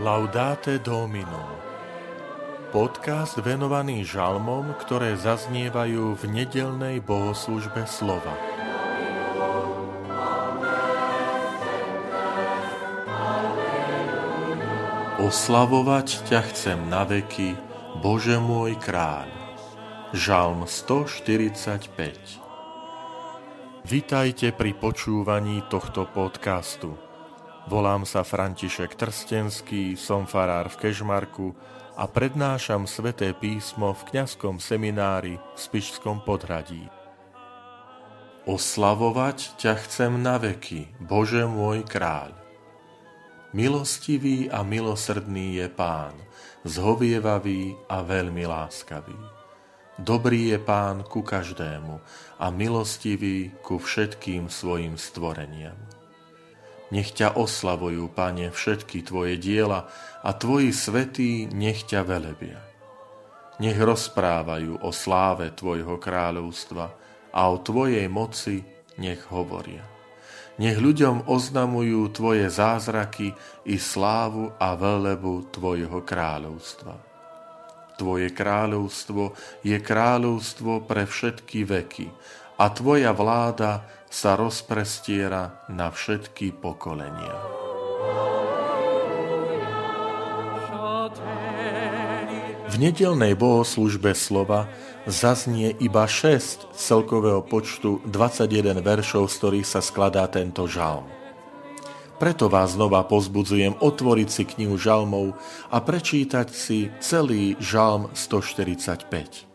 Laudate Domino Podcast venovaný žalmom, ktoré zaznievajú v nedelnej bohoslužbe slova. Oslavovať ťa chcem na veky, Bože môj kráľ. Žalm 145 Vitajte pri počúvaní tohto podcastu. Volám sa František Trstenský, som farár v Kežmarku a prednášam sveté písmo v kňazskom seminári v Spišskom podhradí. Oslavovať ťa chcem na veky, Bože môj kráľ. Milostivý a milosrdný je Pán, zhovievavý a veľmi láskavý. Dobrý je Pán ku každému a milostivý ku všetkým svojim stvoreniam. Nech ťa oslavujú, Pane, všetky Tvoje diela a Tvoji svetí nech ťa velebia. Nech rozprávajú o sláve Tvojho kráľovstva a o Tvojej moci nech hovoria. Nech ľuďom oznamujú Tvoje zázraky i slávu a velebu Tvojho kráľovstva. Tvoje kráľovstvo je kráľovstvo pre všetky veky a Tvoja vláda sa rozprestiera na všetky pokolenia. V nedelnej bohoslužbe slova zaznie iba 6 celkového počtu 21 veršov, z ktorých sa skladá tento žalm. Preto vás znova pozbudzujem otvoriť si knihu žalmov a prečítať si celý žalm 145.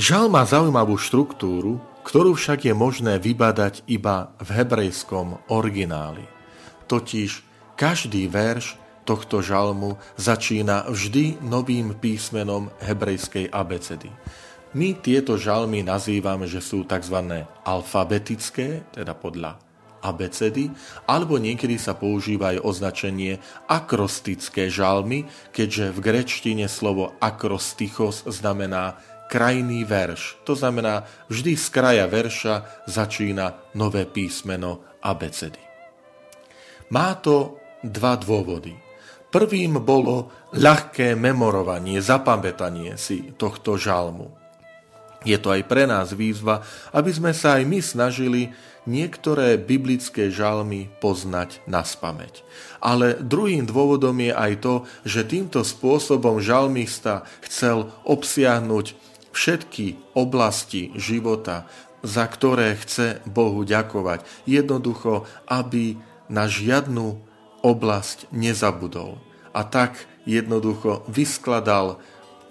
Žal má zaujímavú štruktúru, ktorú však je možné vybadať iba v hebrejskom origináli. Totiž každý verš tohto žalmu začína vždy novým písmenom hebrejskej abecedy. My tieto žalmy nazývame, že sú tzv. alfabetické, teda podľa abecedy, alebo niekedy sa používa aj označenie akrostické žalmy, keďže v grečtine slovo akrostichos znamená krajný verš. To znamená, vždy z kraja verša začína nové písmeno abecedy. Má to dva dôvody. Prvým bolo ľahké memorovanie, zapamätanie si tohto žalmu. Je to aj pre nás výzva, aby sme sa aj my snažili niektoré biblické žalmy poznať na spameť. Ale druhým dôvodom je aj to, že týmto spôsobom žalmista chcel obsiahnuť všetky oblasti života, za ktoré chce Bohu ďakovať. Jednoducho, aby na žiadnu oblasť nezabudol. A tak jednoducho vyskladal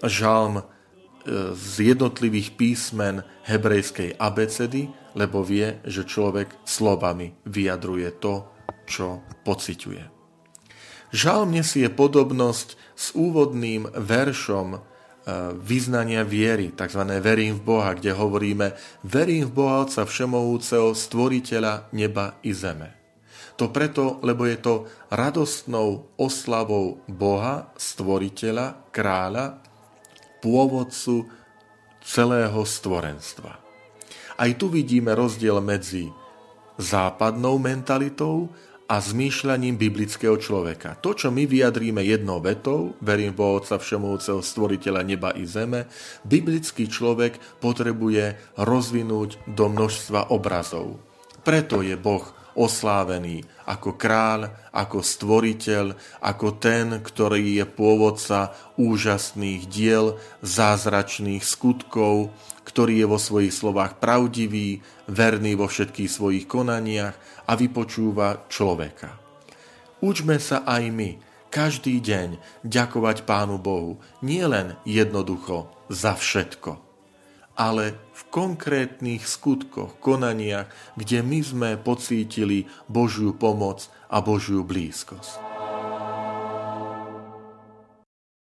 žalm e, z jednotlivých písmen hebrejskej abecedy, lebo vie, že človek slovami vyjadruje to, čo pociťuje. Žalm nesie podobnosť s úvodným veršom vyznania viery, tzv. verím v Boha, kde hovoríme verím v Boha Otca Všemovúceho, stvoriteľa neba i zeme. To preto, lebo je to radostnou oslavou Boha, stvoriteľa, kráľa, pôvodcu celého stvorenstva. Aj tu vidíme rozdiel medzi západnou mentalitou a zmýšľaním biblického človeka. To, čo my vyjadríme jednou vetou, verím v Otca Všemovúceho stvoriteľa neba i zeme, biblický človek potrebuje rozvinúť do množstva obrazov. Preto je Boh oslávený ako kráľ, ako stvoriteľ, ako ten, ktorý je pôvodca úžasných diel, zázračných skutkov, ktorý je vo svojich slovách pravdivý, verný vo všetkých svojich konaniach a vypočúva človeka. Učme sa aj my každý deň ďakovať Pánu Bohu nielen jednoducho za všetko, ale v konkrétnych skutkoch, konaniach, kde my sme pocítili Božiu pomoc a Božiu blízkosť.